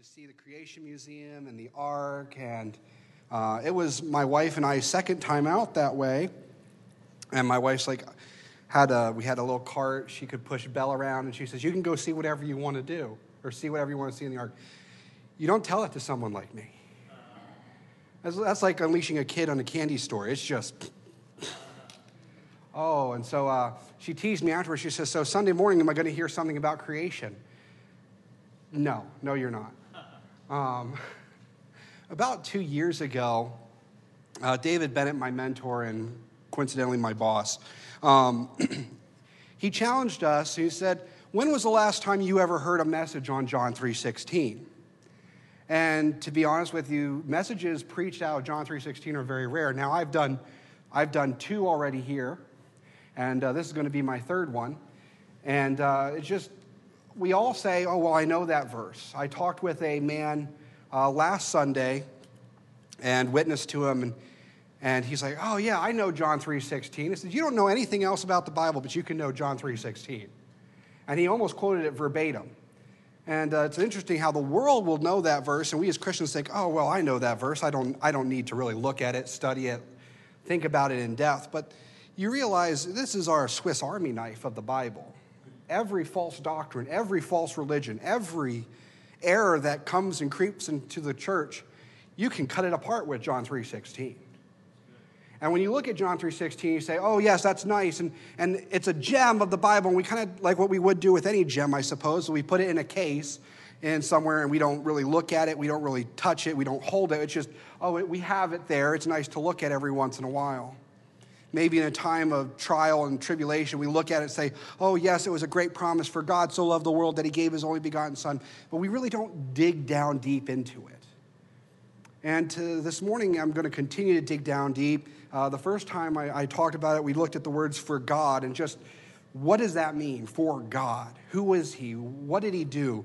to see the Creation Museum and the Ark, and uh, it was my wife and I's second time out that way. And my wife's like, had a, we had a little cart. She could push Belle around, and she says, "You can go see whatever you want to do, or see whatever you want to see in the Ark." You don't tell it to someone like me. That's, that's like unleashing a kid on a candy store. It's just. Oh, and so uh, she teased me afterwards. She says, So Sunday morning, am I going to hear something about creation? No, no, you're not. Um, about two years ago, uh, David Bennett, my mentor and coincidentally my boss, um, he challenged us. He said, "When was the last time you ever heard a message on John 3:16?" And to be honest with you, messages preached out of John 3:16 are very rare. Now I've done, I've done two already here, and uh, this is going to be my third one. And uh, it's just we all say, oh, well, I know that verse. I talked with a man uh, last Sunday and witnessed to him, and, and he's like, oh, yeah, I know John 3.16. I said, you don't know anything else about the Bible, but you can know John 3.16. And he almost quoted it verbatim. And uh, it's interesting how the world will know that verse, and we as Christians think, oh, well, I know that verse. I don't, I don't need to really look at it, study it, think about it in depth. But you realize this is our Swiss Army knife of the Bible every false doctrine, every false religion, every error that comes and creeps into the church, you can cut it apart with John 3:16. And when you look at John 3:16, you say, "Oh, yes, that's nice." And, and it's a gem of the Bible. And we kind of like what we would do with any gem, I suppose. So we put it in a case in somewhere and we don't really look at it, we don't really touch it, we don't hold it. It's just, oh, we have it there. It's nice to look at every once in a while maybe in a time of trial and tribulation, we look at it and say, oh, yes, it was a great promise for God so loved the world that he gave his only begotten Son. But we really don't dig down deep into it. And this morning, I'm going to continue to dig down deep. Uh, the first time I, I talked about it, we looked at the words for God and just what does that mean for God? Who is he? What did he do?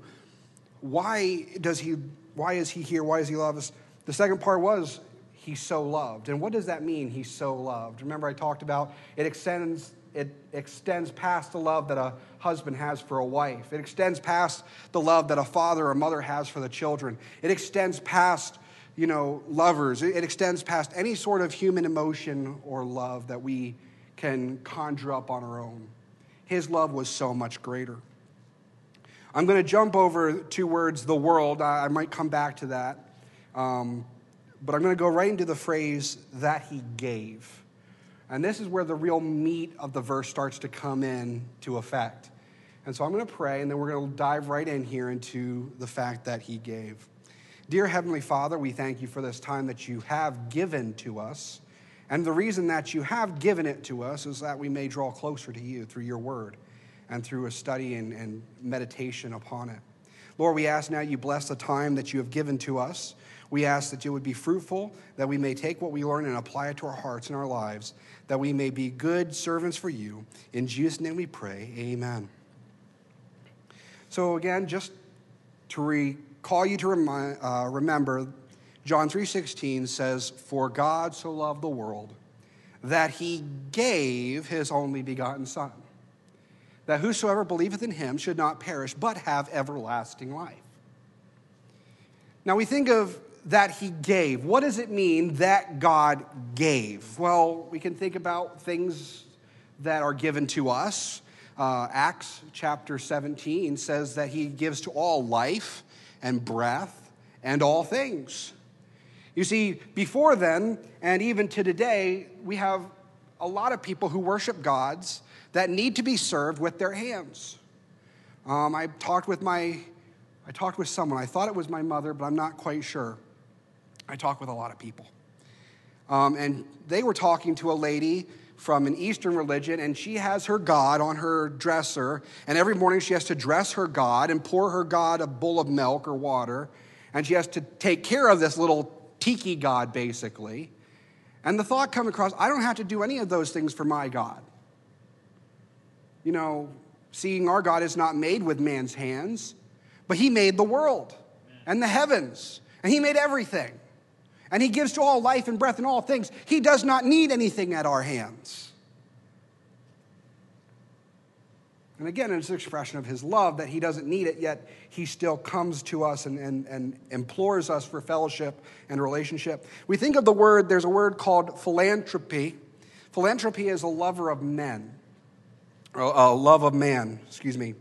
Why does he why is he here? Why does he love us? The second part was he's so loved. And what does that mean, he's so loved? Remember, I talked about it extends, it extends past the love that a husband has for a wife, it extends past the love that a father or mother has for the children, it extends past you know, lovers. It extends past any sort of human emotion or love that we can conjure up on our own. His love was so much greater. I'm going to jump over two words, the world. I might come back to that. Um, but I'm going to go right into the phrase that he gave. And this is where the real meat of the verse starts to come in to effect. And so I'm going to pray, and then we're going to dive right in here into the fact that he gave. Dear Heavenly Father, we thank you for this time that you have given to us. And the reason that you have given it to us is that we may draw closer to you through your word and through a study and, and meditation upon it. Lord, we ask now you bless the time that you have given to us. We ask that you would be fruitful, that we may take what we learn and apply it to our hearts and our lives, that we may be good servants for you. In Jesus' name we pray. Amen. So again, just to recall you to remind, uh, remember, John 3:16 says, "For God so loved the world that he gave his only begotten son, that whosoever believeth in him should not perish but have everlasting life." Now we think of that he gave. What does it mean that God gave? Well, we can think about things that are given to us. Uh, Acts chapter 17 says that he gives to all life and breath and all things. You see, before then, and even to today, we have a lot of people who worship gods that need to be served with their hands. Um, I talked with my, I talked with someone. I thought it was my mother, but I'm not quite sure. I talk with a lot of people. Um, and they were talking to a lady from an Eastern religion, and she has her God on her dresser. And every morning she has to dress her God and pour her God a bowl of milk or water. And she has to take care of this little tiki God, basically. And the thought come across I don't have to do any of those things for my God. You know, seeing our God is not made with man's hands, but He made the world and the heavens, and He made everything and He gives to all life and breath and all things. He does not need anything at our hands. And again, it's an expression of his love that he doesn't need it, yet he still comes to us and, and, and implores us for fellowship and relationship. We think of the word, there's a word called philanthropy. Philanthropy is a lover of men, or a love of man, excuse me.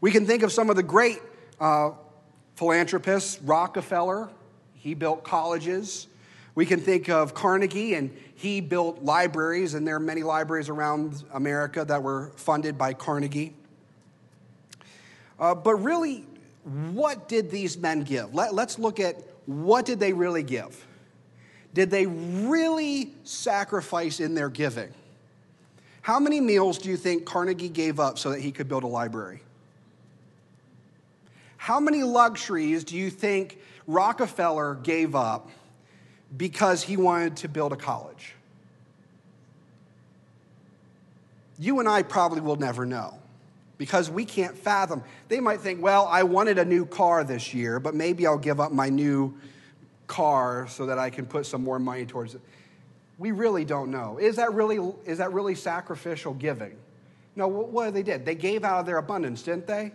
We can think of some of the great uh, philanthropists, Rockefeller, he built colleges. We can think of Carnegie, and he built libraries, and there are many libraries around America that were funded by Carnegie. Uh, but really, what did these men give? Let, let's look at what did they really give? Did they really sacrifice in their giving? How many meals do you think Carnegie gave up so that he could build a library? How many luxuries do you think Rockefeller gave up because he wanted to build a college? You and I probably will never know because we can't fathom. They might think, well, I wanted a new car this year, but maybe I'll give up my new car so that I can put some more money towards it. We really don't know. Is that really, is that really sacrificial giving? No, what they did? They gave out of their abundance, didn't they?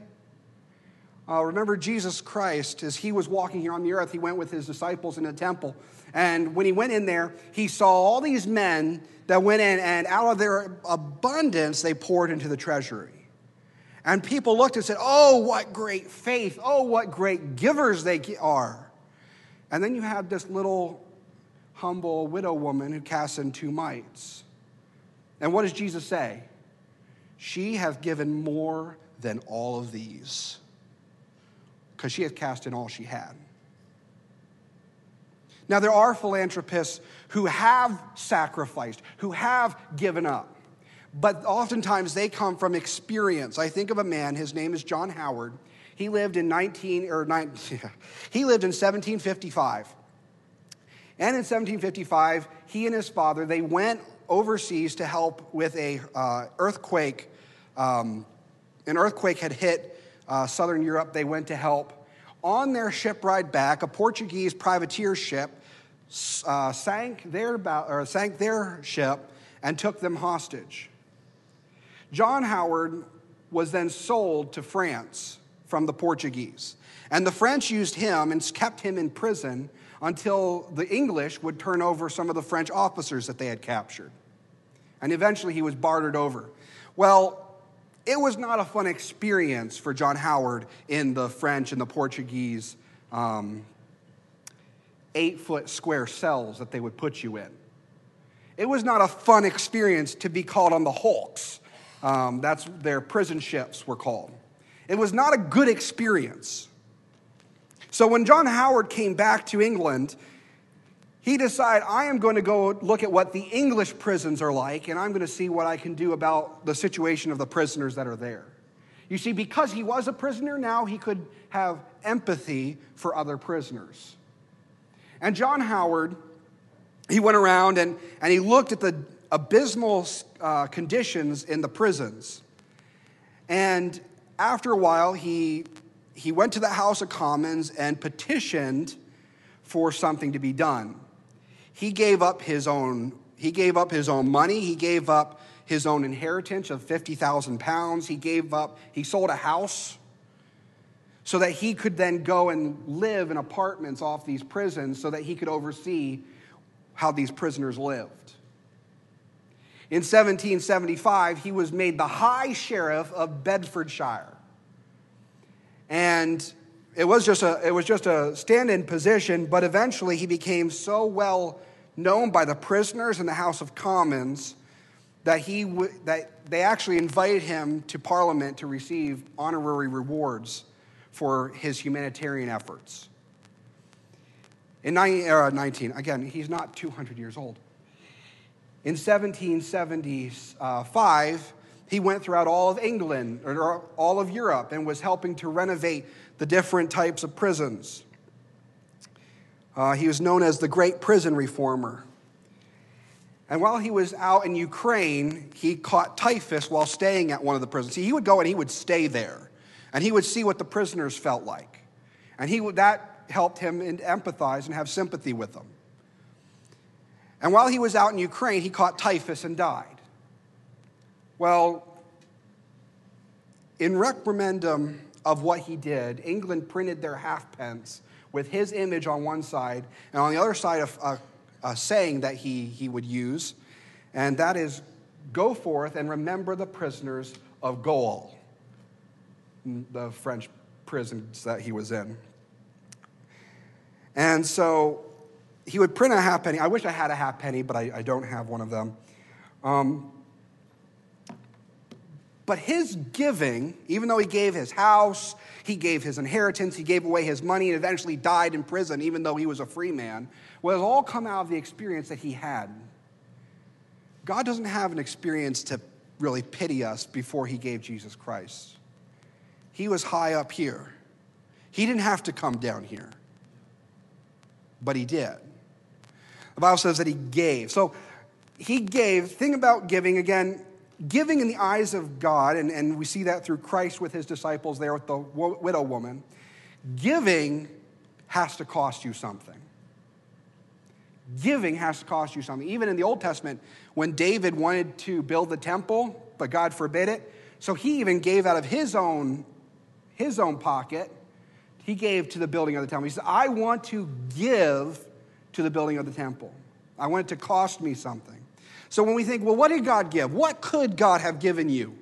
Uh, remember Jesus Christ, as he was walking here on the earth, he went with his disciples in the temple. And when he went in there, he saw all these men that went in, and out of their abundance, they poured into the treasury. And people looked and said, Oh, what great faith. Oh, what great givers they are. And then you have this little humble widow woman who casts in two mites. And what does Jesus say? She has given more than all of these because she has cast in all she had. Now, there are philanthropists who have sacrificed, who have given up but oftentimes they come from experience. I think of a man, his name is John Howard. He lived in 19 or 19, he lived in 1755. And in 1755, he and his father, they went overseas to help with a uh, earthquake. Um, an earthquake had hit uh, southern Europe. They went to help. On their ship ride back, a Portuguese privateer ship uh, sank, their, or sank their ship and took them hostage. John Howard was then sold to France from the Portuguese. And the French used him and kept him in prison until the English would turn over some of the French officers that they had captured. And eventually he was bartered over. Well, it was not a fun experience for John Howard in the French and the Portuguese um, eight foot square cells that they would put you in. It was not a fun experience to be called on the hulks um, that's their prison ships were called. It was not a good experience. So when John Howard came back to England, he decided, I am going to go look at what the English prisons are like, and I'm going to see what I can do about the situation of the prisoners that are there. You see, because he was a prisoner, now he could have empathy for other prisoners. And John Howard, he went around and, and he looked at the abysmal uh, conditions in the prisons. And after a while, he, he went to the House of Commons and petitioned for something to be done. He gave up his own, he gave up his own money, he gave up his own inheritance of 50,000 pounds, he gave up, he sold a house so that he could then go and live in apartments off these prisons so that he could oversee how these prisoners lived. In 1775, he was made the High Sheriff of Bedfordshire. And it was just a, it was just a stand in position, but eventually he became so well known by the prisoners in the House of Commons that, he w- that they actually invited him to Parliament to receive honorary rewards for his humanitarian efforts. In 19, uh, 19 again, he's not 200 years old. In 1775, he went throughout all of England or all of Europe and was helping to renovate the different types of prisons. Uh, he was known as the Great Prison Reformer. And while he was out in Ukraine, he caught typhus while staying at one of the prisons. See, he would go and he would stay there, and he would see what the prisoners felt like. And he would, that helped him empathize and have sympathy with them. And while he was out in Ukraine, he caught typhus and died. Well, in reprimandum of what he did, England printed their halfpence with his image on one side, and on the other side, a, a, a saying that he, he would use, and that is Go forth and remember the prisoners of Goal, the French prisons that he was in. And so he would print a halfpenny. I wish I had a halfpenny, but I, I don't have one of them. Um, but his giving, even though he gave his house, he gave his inheritance, he gave away his money, and eventually died in prison, even though he was a free man, was all come out of the experience that he had. God doesn't have an experience to really pity us before he gave Jesus Christ. He was high up here. He didn't have to come down here, but he did. The Bible says that he gave. So he gave. Thing about giving, again, giving in the eyes of God, and, and we see that through Christ with his disciples there with the widow woman, giving has to cost you something. Giving has to cost you something. Even in the Old Testament, when David wanted to build the temple, but God forbid it, so he even gave out of his own, his own pocket, he gave to the building of the temple. He said, I want to give to the building of the temple. I want it to cost me something. So when we think, well, what did God give? What could God have given you?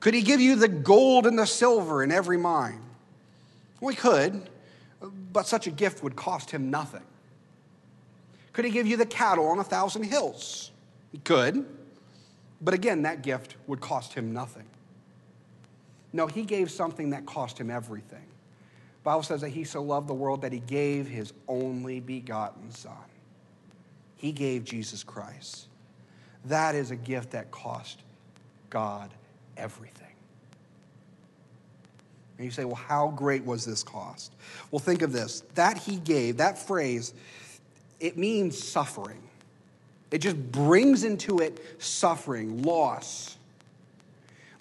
Could He give you the gold and the silver in every mine? We could, but such a gift would cost Him nothing. Could He give you the cattle on a thousand hills? He could, but again, that gift would cost Him nothing. No, He gave something that cost Him everything. Bible says that He so loved the world that He gave His only begotten Son. He gave Jesus Christ. That is a gift that cost God everything. And you say, well, how great was this cost? Well, think of this. That he gave, that phrase, it means suffering. It just brings into it suffering, loss.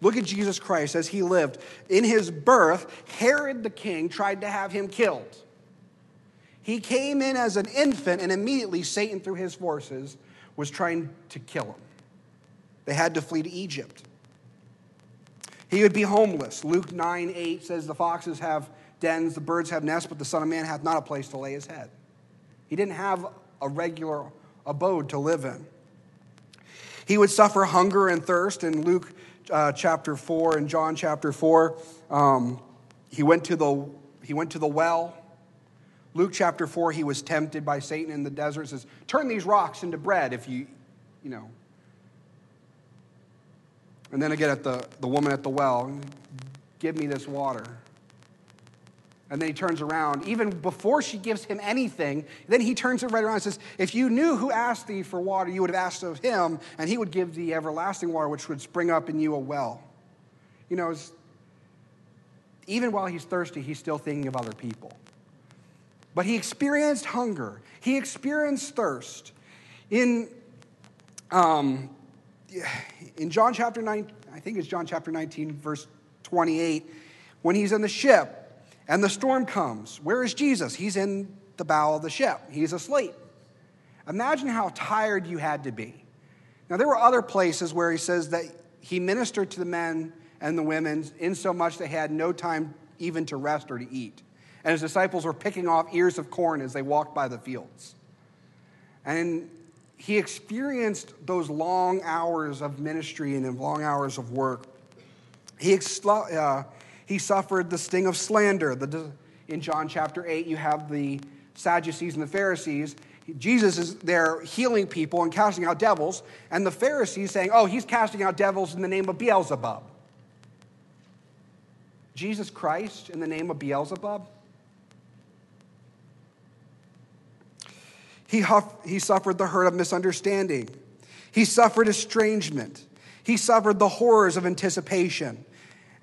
Look at Jesus Christ as he lived. In his birth, Herod the king tried to have him killed. He came in as an infant, and immediately Satan, through his forces, was trying to kill him. They had to flee to Egypt. He would be homeless. Luke 9 8 says, The foxes have dens, the birds have nests, but the Son of Man hath not a place to lay his head. He didn't have a regular abode to live in. He would suffer hunger and thirst in Luke uh, chapter 4 and John chapter 4. Um, he, went to the, he went to the well Luke chapter 4, he was tempted by Satan in the desert. It says, Turn these rocks into bread if you, you know. And then again at the, the woman at the well, Give me this water. And then he turns around. Even before she gives him anything, then he turns it right around and says, If you knew who asked thee for water, you would have asked of him, and he would give thee everlasting water, which would spring up in you a well. You know, even while he's thirsty, he's still thinking of other people. But he experienced hunger, he experienced thirst. In, um, in John chapter 9, I think it's John chapter 19, verse 28, when he's in the ship and the storm comes, where is Jesus? He's in the bow of the ship, he's asleep. Imagine how tired you had to be. Now, there were other places where he says that he ministered to the men and the women in so much they had no time even to rest or to eat and his disciples were picking off ears of corn as they walked by the fields. And he experienced those long hours of ministry and long hours of work. He, uh, he suffered the sting of slander. The, in John chapter 8, you have the Sadducees and the Pharisees. Jesus is there healing people and casting out devils, and the Pharisees saying, Oh, he's casting out devils in the name of Beelzebub. Jesus Christ in the name of Beelzebub? He, huff, he suffered the hurt of misunderstanding. He suffered estrangement. He suffered the horrors of anticipation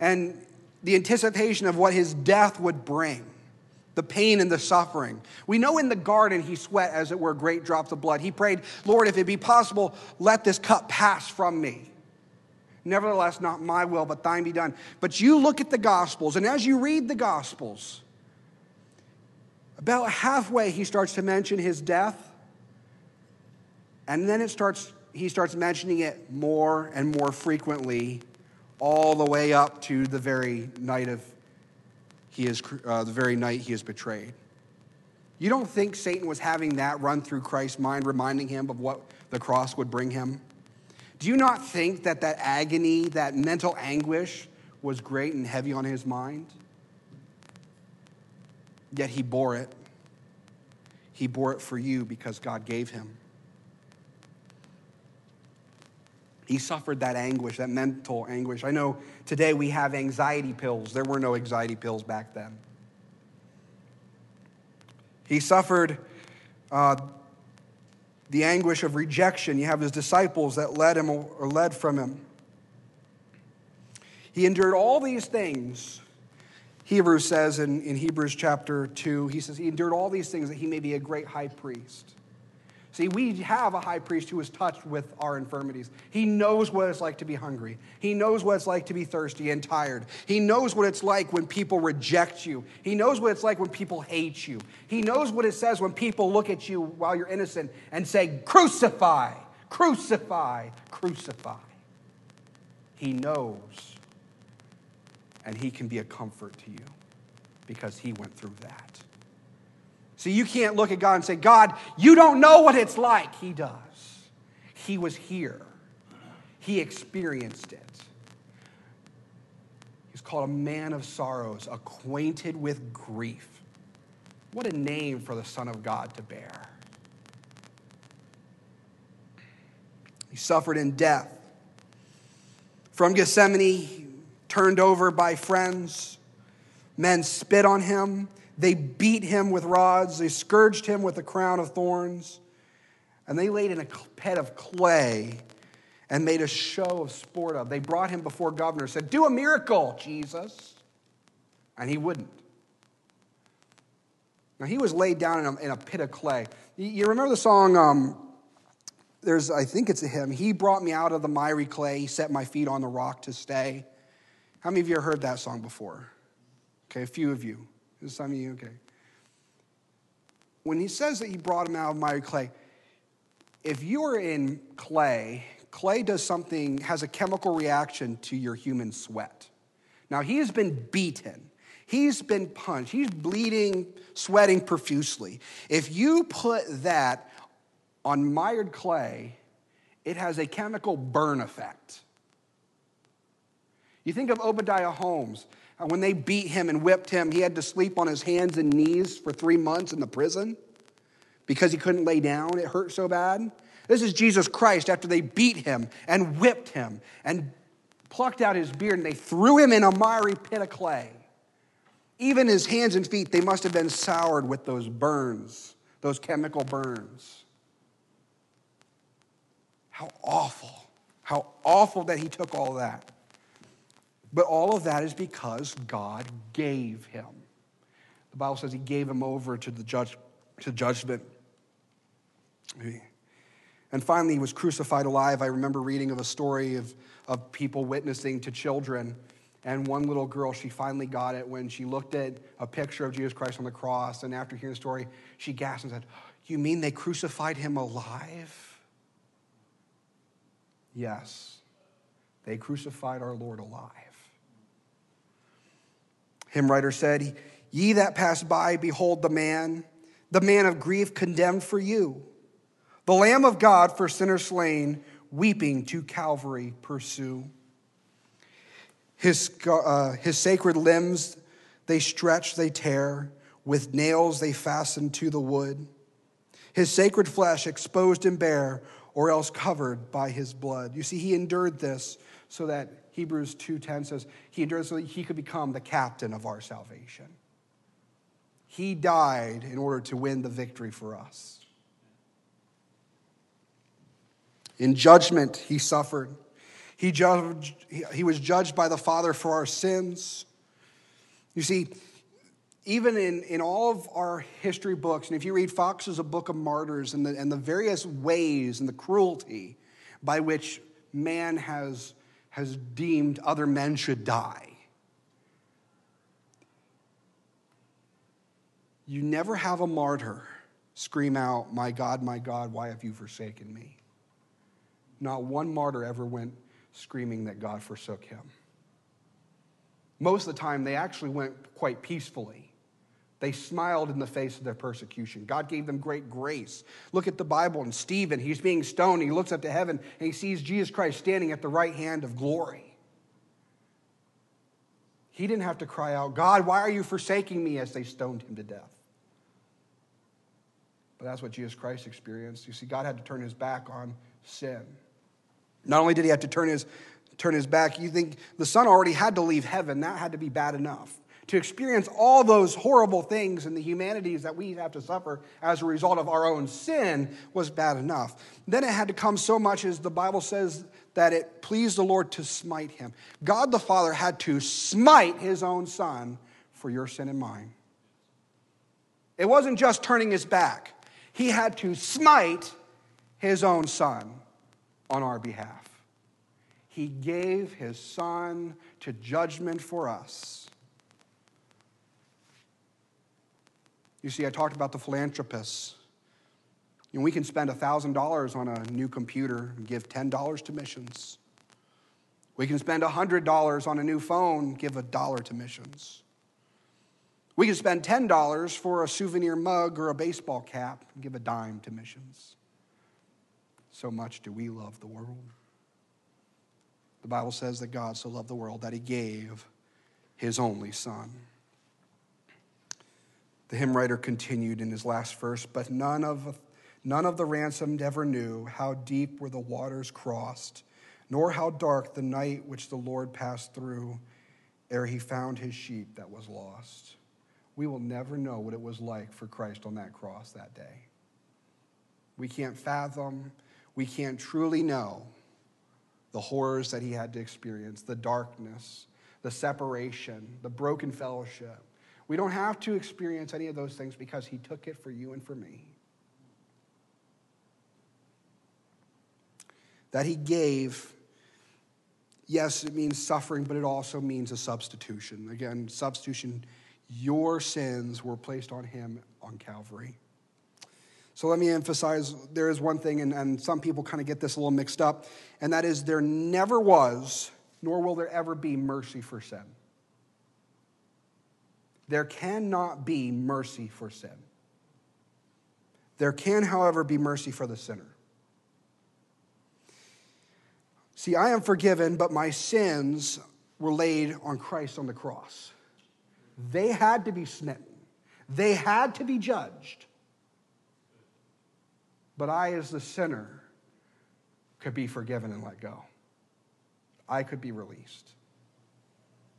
and the anticipation of what his death would bring, the pain and the suffering. We know in the garden he sweat, as it were, great drops of blood. He prayed, Lord, if it be possible, let this cup pass from me. Nevertheless, not my will, but thine be done. But you look at the Gospels, and as you read the Gospels, about halfway, he starts to mention his death. And then it starts, he starts mentioning it more and more frequently all the way up to the very night of he is uh, the very night he is betrayed. You don't think Satan was having that run through Christ's mind, reminding him of what the cross would bring him? Do you not think that that agony, that mental anguish, was great and heavy on his mind? Yet he bore it. He bore it for you because God gave him. He suffered that anguish, that mental anguish. I know today we have anxiety pills. There were no anxiety pills back then. He suffered uh, the anguish of rejection. You have his disciples that led him or led from him. He endured all these things. Hebrews says in, in Hebrews chapter 2, he says, He endured all these things that he may be a great high priest See, we have a high priest who is touched with our infirmities. He knows what it's like to be hungry. He knows what it's like to be thirsty and tired. He knows what it's like when people reject you. He knows what it's like when people hate you. He knows what it says when people look at you while you're innocent and say, Crucify, crucify, crucify. He knows, and He can be a comfort to you because He went through that. See, you can't look at God and say, God, you don't know what it's like. He does. He was here, He experienced it. He's called a man of sorrows, acquainted with grief. What a name for the Son of God to bear. He suffered in death. From Gethsemane, turned over by friends, men spit on him, they beat him with rods, they scourged him with a crown of thorns, and they laid in a pit of clay and made a show of sport of. They brought him before governor, said, Do a miracle, Jesus. And he wouldn't. Now, he was laid down in a, in a pit of clay. You remember the song, um, there's, I think it's a hymn, He brought me out of the miry clay, He set my feet on the rock to stay. How many of you have heard that song before? Okay, a few of you. Some of you okay? When he says that he brought him out of miry clay, if you are in clay, clay does something, has a chemical reaction to your human sweat. Now, he has been beaten. He's been punched. He's bleeding, sweating profusely. If you put that on mired clay, it has a chemical burn effect. You think of Obadiah Holmes. Uh, when they beat him and whipped him, he had to sleep on his hands and knees for three months in the prison because he couldn't lay down. It hurt so bad. This is Jesus Christ after they beat him and whipped him and plucked out his beard and they threw him in a miry pit of clay. Even his hands and feet, they must have been soured with those burns, those chemical burns. How awful. How awful that he took all that. But all of that is because God gave him. The Bible says he gave him over to the judge, to judgment. And finally, he was crucified alive. I remember reading of a story of, of people witnessing to children. And one little girl, she finally got it when she looked at a picture of Jesus Christ on the cross. And after hearing the story, she gasped and said, You mean they crucified him alive? Yes, they crucified our Lord alive hymn writer said, Ye that pass by, behold the man, the man of grief condemned for you. The Lamb of God for sinners slain, weeping to Calvary pursue. His, uh, his sacred limbs they stretch, they tear, with nails they fasten to the wood. His sacred flesh exposed and bare, or else covered by his blood. You see, he endured this so that Hebrews 2:10 says he endured so he could become the captain of our salvation. He died in order to win the victory for us. In judgment, he suffered. He, judged, he was judged by the Father for our sins. You see, even in, in all of our history books, and if you read Foxe's A Book of Martyrs and the, and the various ways and the cruelty by which man has has deemed other men should die. You never have a martyr scream out, My God, my God, why have you forsaken me? Not one martyr ever went screaming that God forsook him. Most of the time, they actually went quite peacefully. They smiled in the face of their persecution. God gave them great grace. Look at the Bible and Stephen, he's being stoned. He looks up to heaven and he sees Jesus Christ standing at the right hand of glory. He didn't have to cry out, God, why are you forsaking me as they stoned him to death? But that's what Jesus Christ experienced. You see, God had to turn his back on sin. Not only did he have to turn his, turn his back, you think the Son already had to leave heaven. That had to be bad enough to experience all those horrible things and the humanities that we have to suffer as a result of our own sin was bad enough. Then it had to come so much as the Bible says that it pleased the Lord to smite him. God the Father had to smite his own son for your sin and mine. It wasn't just turning his back, he had to smite his own son on our behalf. He gave his son to judgment for us. You see, I talked about the philanthropists. And we can spend $1,000 on a new computer and give $10 to missions. We can spend $100 on a new phone, give a dollar to missions. We can spend $10 for a souvenir mug or a baseball cap and give a dime to missions. So much do we love the world. The Bible says that God so loved the world that he gave his only son. The hymn writer continued in his last verse, but none of, none of the ransomed ever knew how deep were the waters crossed, nor how dark the night which the Lord passed through ere he found his sheep that was lost. We will never know what it was like for Christ on that cross that day. We can't fathom, we can't truly know the horrors that he had to experience, the darkness, the separation, the broken fellowship we don't have to experience any of those things because He took it for you and for me. That He gave, yes, it means suffering, but it also means a substitution. Again, substitution, your sins were placed on Him on Calvary. So let me emphasize there is one thing, and, and some people kind of get this a little mixed up, and that is there never was, nor will there ever be mercy for sin. There cannot be mercy for sin. There can, however, be mercy for the sinner. See, I am forgiven, but my sins were laid on Christ on the cross. They had to be smitten, they had to be judged. But I, as the sinner, could be forgiven and let go. I could be released.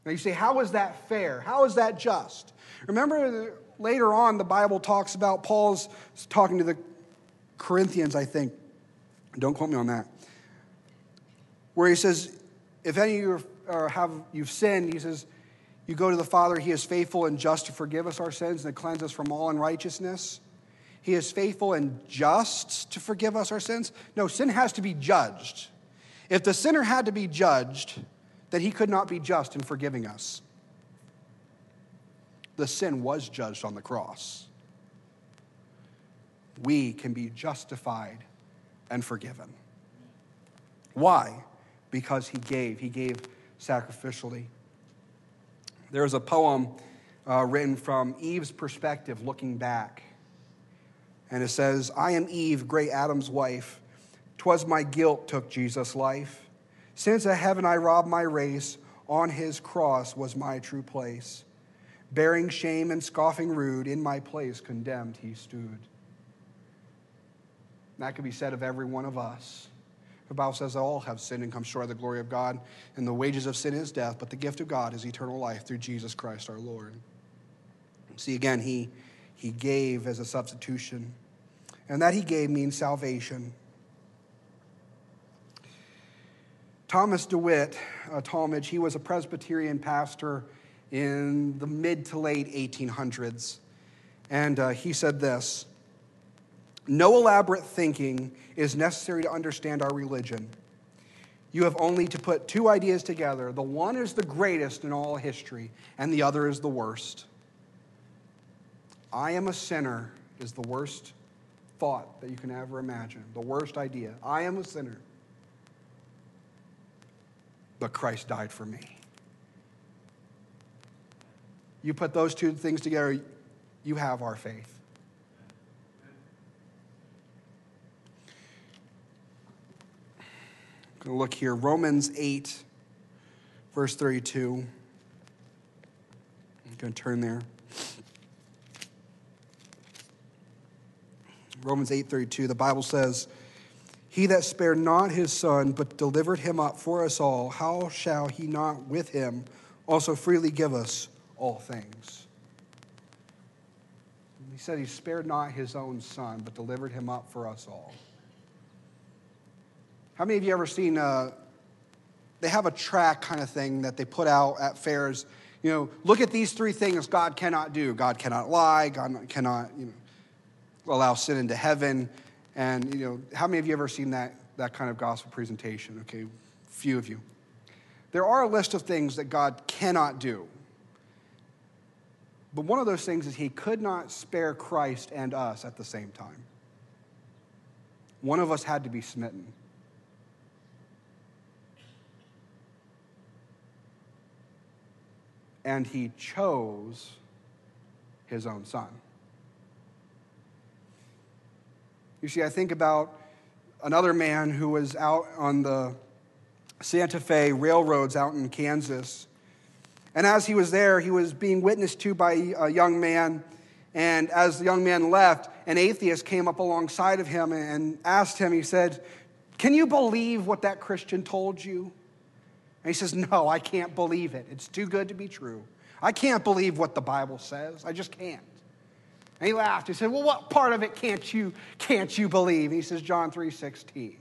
Now you say, how is that fair? How is that just? Remember later on, the Bible talks about Paul's talking to the Corinthians, I think. Don't quote me on that. Where he says, if any of you have you've sinned, he says, you go to the Father, he is faithful and just to forgive us our sins and to cleanse us from all unrighteousness. He is faithful and just to forgive us our sins. No, sin has to be judged. If the sinner had to be judged, that he could not be just in forgiving us. The sin was judged on the cross. We can be justified and forgiven. Why? Because he gave. He gave sacrificially. There's a poem uh, written from Eve's perspective, looking back. And it says, I am Eve, great Adam's wife. Twas my guilt took Jesus' life. Since of heaven I robbed my race, on his cross was my true place. Bearing shame and scoffing rude, in my place condemned he stood. That could be said of every one of us. The Bible says all have sinned and come short of the glory of God, and the wages of sin is death, but the gift of God is eternal life through Jesus Christ our Lord. See, again, he, he gave as a substitution, and that he gave means salvation. Thomas DeWitt, uh, Talmage, he was a Presbyterian pastor in the mid to late 1800s. And uh, he said this No elaborate thinking is necessary to understand our religion. You have only to put two ideas together. The one is the greatest in all history, and the other is the worst. I am a sinner is the worst thought that you can ever imagine, the worst idea. I am a sinner but Christ died for me. You put those two things together, you have our faith. I'm going to look here. Romans 8, verse 32. I'm going to turn there. Romans 8:32 the Bible says he that spared not his son but delivered him up for us all how shall he not with him also freely give us all things He said he spared not his own son but delivered him up for us all How many of you ever seen uh, they have a track kind of thing that they put out at fairs you know, look at these three things God cannot do. God cannot lie. God cannot, you know, allow sin into heaven. And, you know, how many of you ever seen that, that kind of gospel presentation? Okay, few of you. There are a list of things that God cannot do. But one of those things is he could not spare Christ and us at the same time. One of us had to be smitten. And he chose his own son. You see, I think about another man who was out on the Santa Fe railroads out in Kansas. And as he was there, he was being witnessed to by a young man. And as the young man left, an atheist came up alongside of him and asked him, he said, Can you believe what that Christian told you? And he says, No, I can't believe it. It's too good to be true. I can't believe what the Bible says. I just can't. And he laughed. He said, Well, what part of it can't you, can't you believe? He says, John 3 16.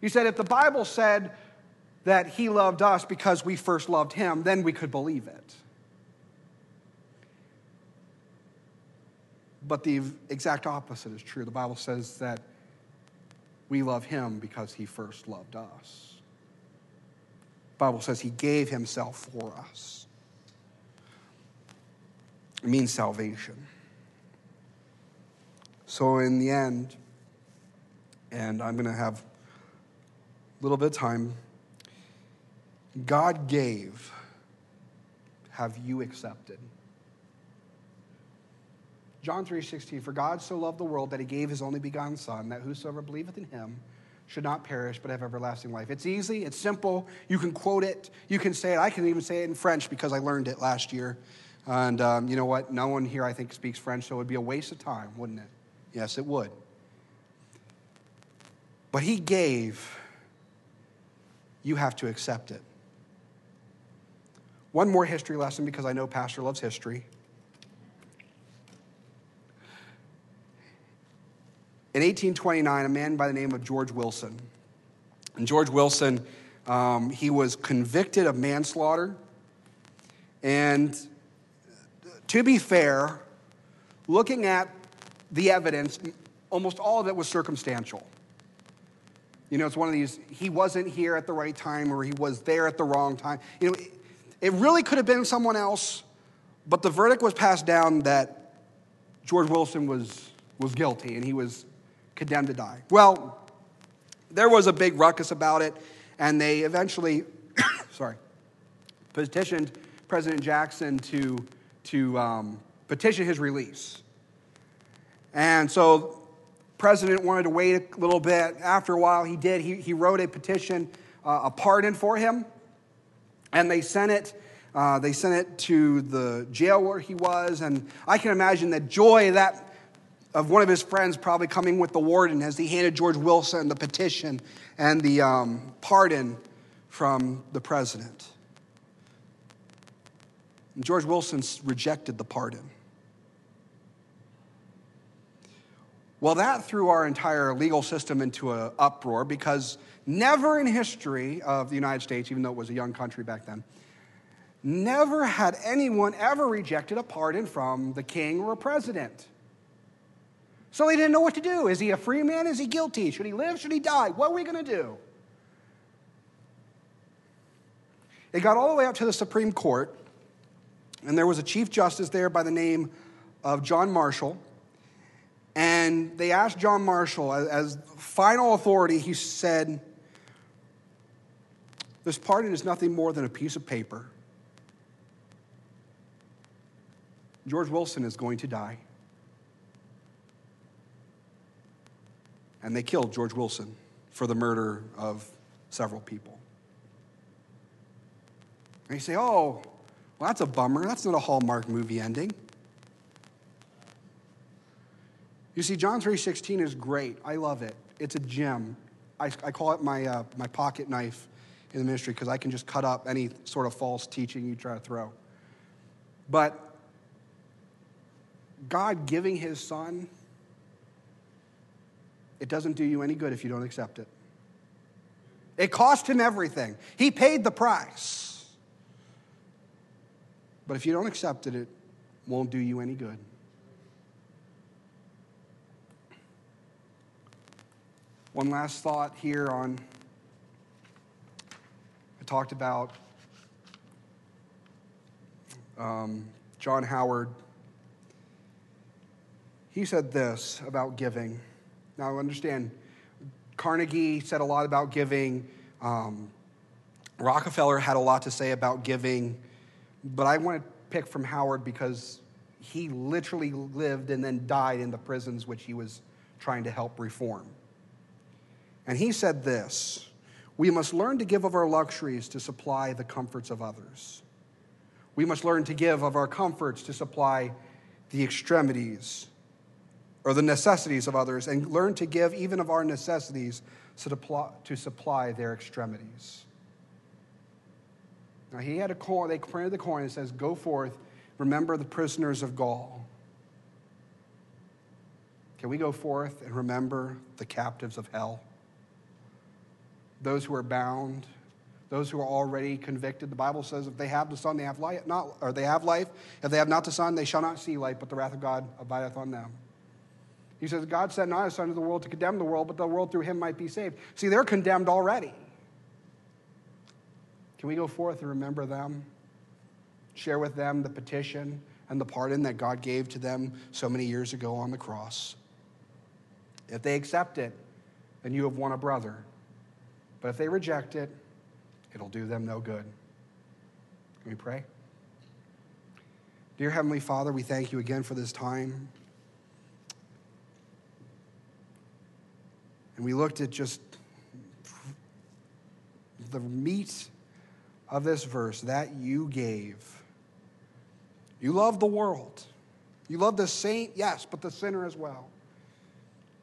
He said, If the Bible said that he loved us because we first loved him, then we could believe it. But the exact opposite is true. The Bible says that we love him because he first loved us. The Bible says he gave himself for us. It means salvation. So, in the end, and I'm going to have a little bit of time, God gave. Have you accepted? John 3:16 For God so loved the world that he gave his only begotten son that whosoever believeth in him should not perish but have everlasting life. It's easy, it's simple. You can quote it, you can say it. I can even say it in French because I learned it last year. And um, you know what? No one here, I think, speaks French, so it would be a waste of time, wouldn't it? Yes, it would. But he gave, you have to accept it. One more history lesson because I know Pastor loves history. In 1829, a man by the name of George Wilson, and George Wilson, um, he was convicted of manslaughter, and to be fair, looking at the evidence, almost all of it was circumstantial. You know, it's one of these, he wasn't here at the right time or he was there at the wrong time. You know, it really could have been someone else, but the verdict was passed down that George Wilson was, was guilty and he was condemned to die. Well, there was a big ruckus about it, and they eventually, sorry, petitioned President Jackson to to um, petition his release. And so president wanted to wait a little bit. After a while, he did. He, he wrote a petition, uh, a pardon for him, and they sent it. Uh, they sent it to the jail where he was, and I can imagine the joy that of one of his friends probably coming with the warden as he handed George Wilson the petition and the um, pardon from the president. George Wilson rejected the pardon. Well, that threw our entire legal system into an uproar because never in history of the United States, even though it was a young country back then, never had anyone ever rejected a pardon from the king or a president. So they didn't know what to do. Is he a free man? Is he guilty? Should he live? Should he die? What are we going to do? It got all the way up to the Supreme Court, and there was a Chief Justice there by the name of John Marshall. And they asked John Marshall, as, final authority, he said, This pardon is nothing more than a piece of paper. George Wilson is going to die. And they killed George Wilson for the murder of several people. And you say, oh, well, that's a bummer. That's not a Hallmark movie ending. You see, John 3.16 is great. I love it. It's a gem. I, I call it my, uh, my pocket knife in the ministry because I can just cut up any sort of false teaching you try to throw. But God giving his son, it doesn't do you any good if you don't accept it. It cost him everything. He paid the price. But if you don't accept it, it won't do you any good. One last thought here on I talked about um, John Howard. He said this about giving. Now, I understand, Carnegie said a lot about giving. Um, Rockefeller had a lot to say about giving. But I want to pick from Howard because he literally lived and then died in the prisons which he was trying to help reform. And he said this We must learn to give of our luxuries to supply the comforts of others. We must learn to give of our comforts to supply the extremities or the necessities of others, and learn to give even of our necessities to supply their extremities. Now, he had a coin, they printed the coin that says, Go forth, remember the prisoners of Gaul. Can we go forth and remember the captives of hell? those who are bound, those who are already convicted. The Bible says if they have the Son, they have life, not, or they have life. If they have not the Son, they shall not see life, but the wrath of God abideth on them. He says, God sent not his Son to the world to condemn the world, but the world through him might be saved. See, they're condemned already. Can we go forth and remember them? Share with them the petition and the pardon that God gave to them so many years ago on the cross. If they accept it, then you have won a brother. But if they reject it, it'll do them no good. Can we pray? Dear Heavenly Father, we thank you again for this time. And we looked at just the meat of this verse that you gave. You love the world. You love the saint, yes, but the sinner as well.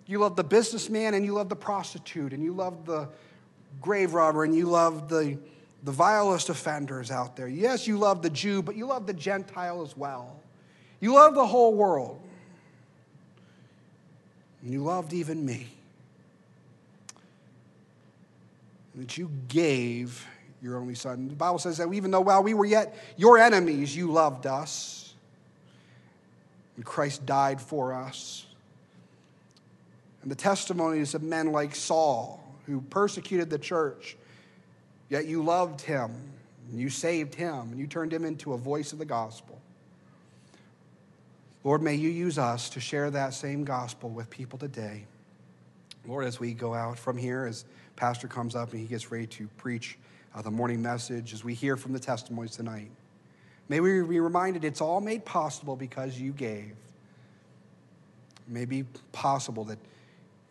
You love the businessman and you love the prostitute and you love the grave robber and you love the, the vilest offenders out there. Yes, you love the Jew, but you love the Gentile as well. You love the whole world. And you loved even me. And that you gave your only son. The Bible says that even though while we were yet your enemies, you loved us. And Christ died for us. And the testimonies of men like Saul, who persecuted the church, yet you loved him, and you saved him, and you turned him into a voice of the gospel. Lord, may you use us to share that same gospel with people today. Lord, as we go out from here, as Pastor comes up and he gets ready to preach uh, the morning message, as we hear from the testimonies tonight, may we be reminded it's all made possible because you gave. It may be possible that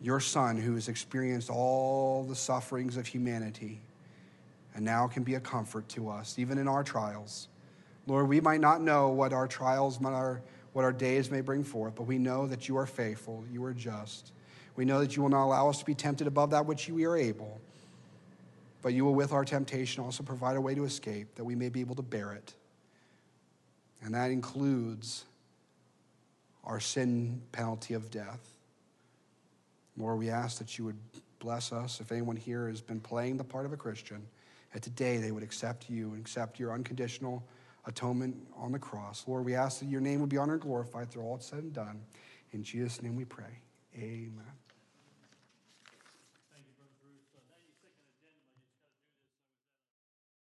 your son who has experienced all the sufferings of humanity and now can be a comfort to us, even in our trials. Lord, we might not know what our trials, our, what our days may bring forth, but we know that you are faithful, you are just. We know that you will not allow us to be tempted above that which we are able, but you will, with our temptation, also provide a way to escape that we may be able to bear it. And that includes our sin penalty of death. Lord, we ask that you would bless us. If anyone here has been playing the part of a Christian, that today they would accept you and accept your unconditional atonement on the cross. Lord, we ask that your name would be honored and glorified through all it's said and done. In Jesus' name we pray. Amen.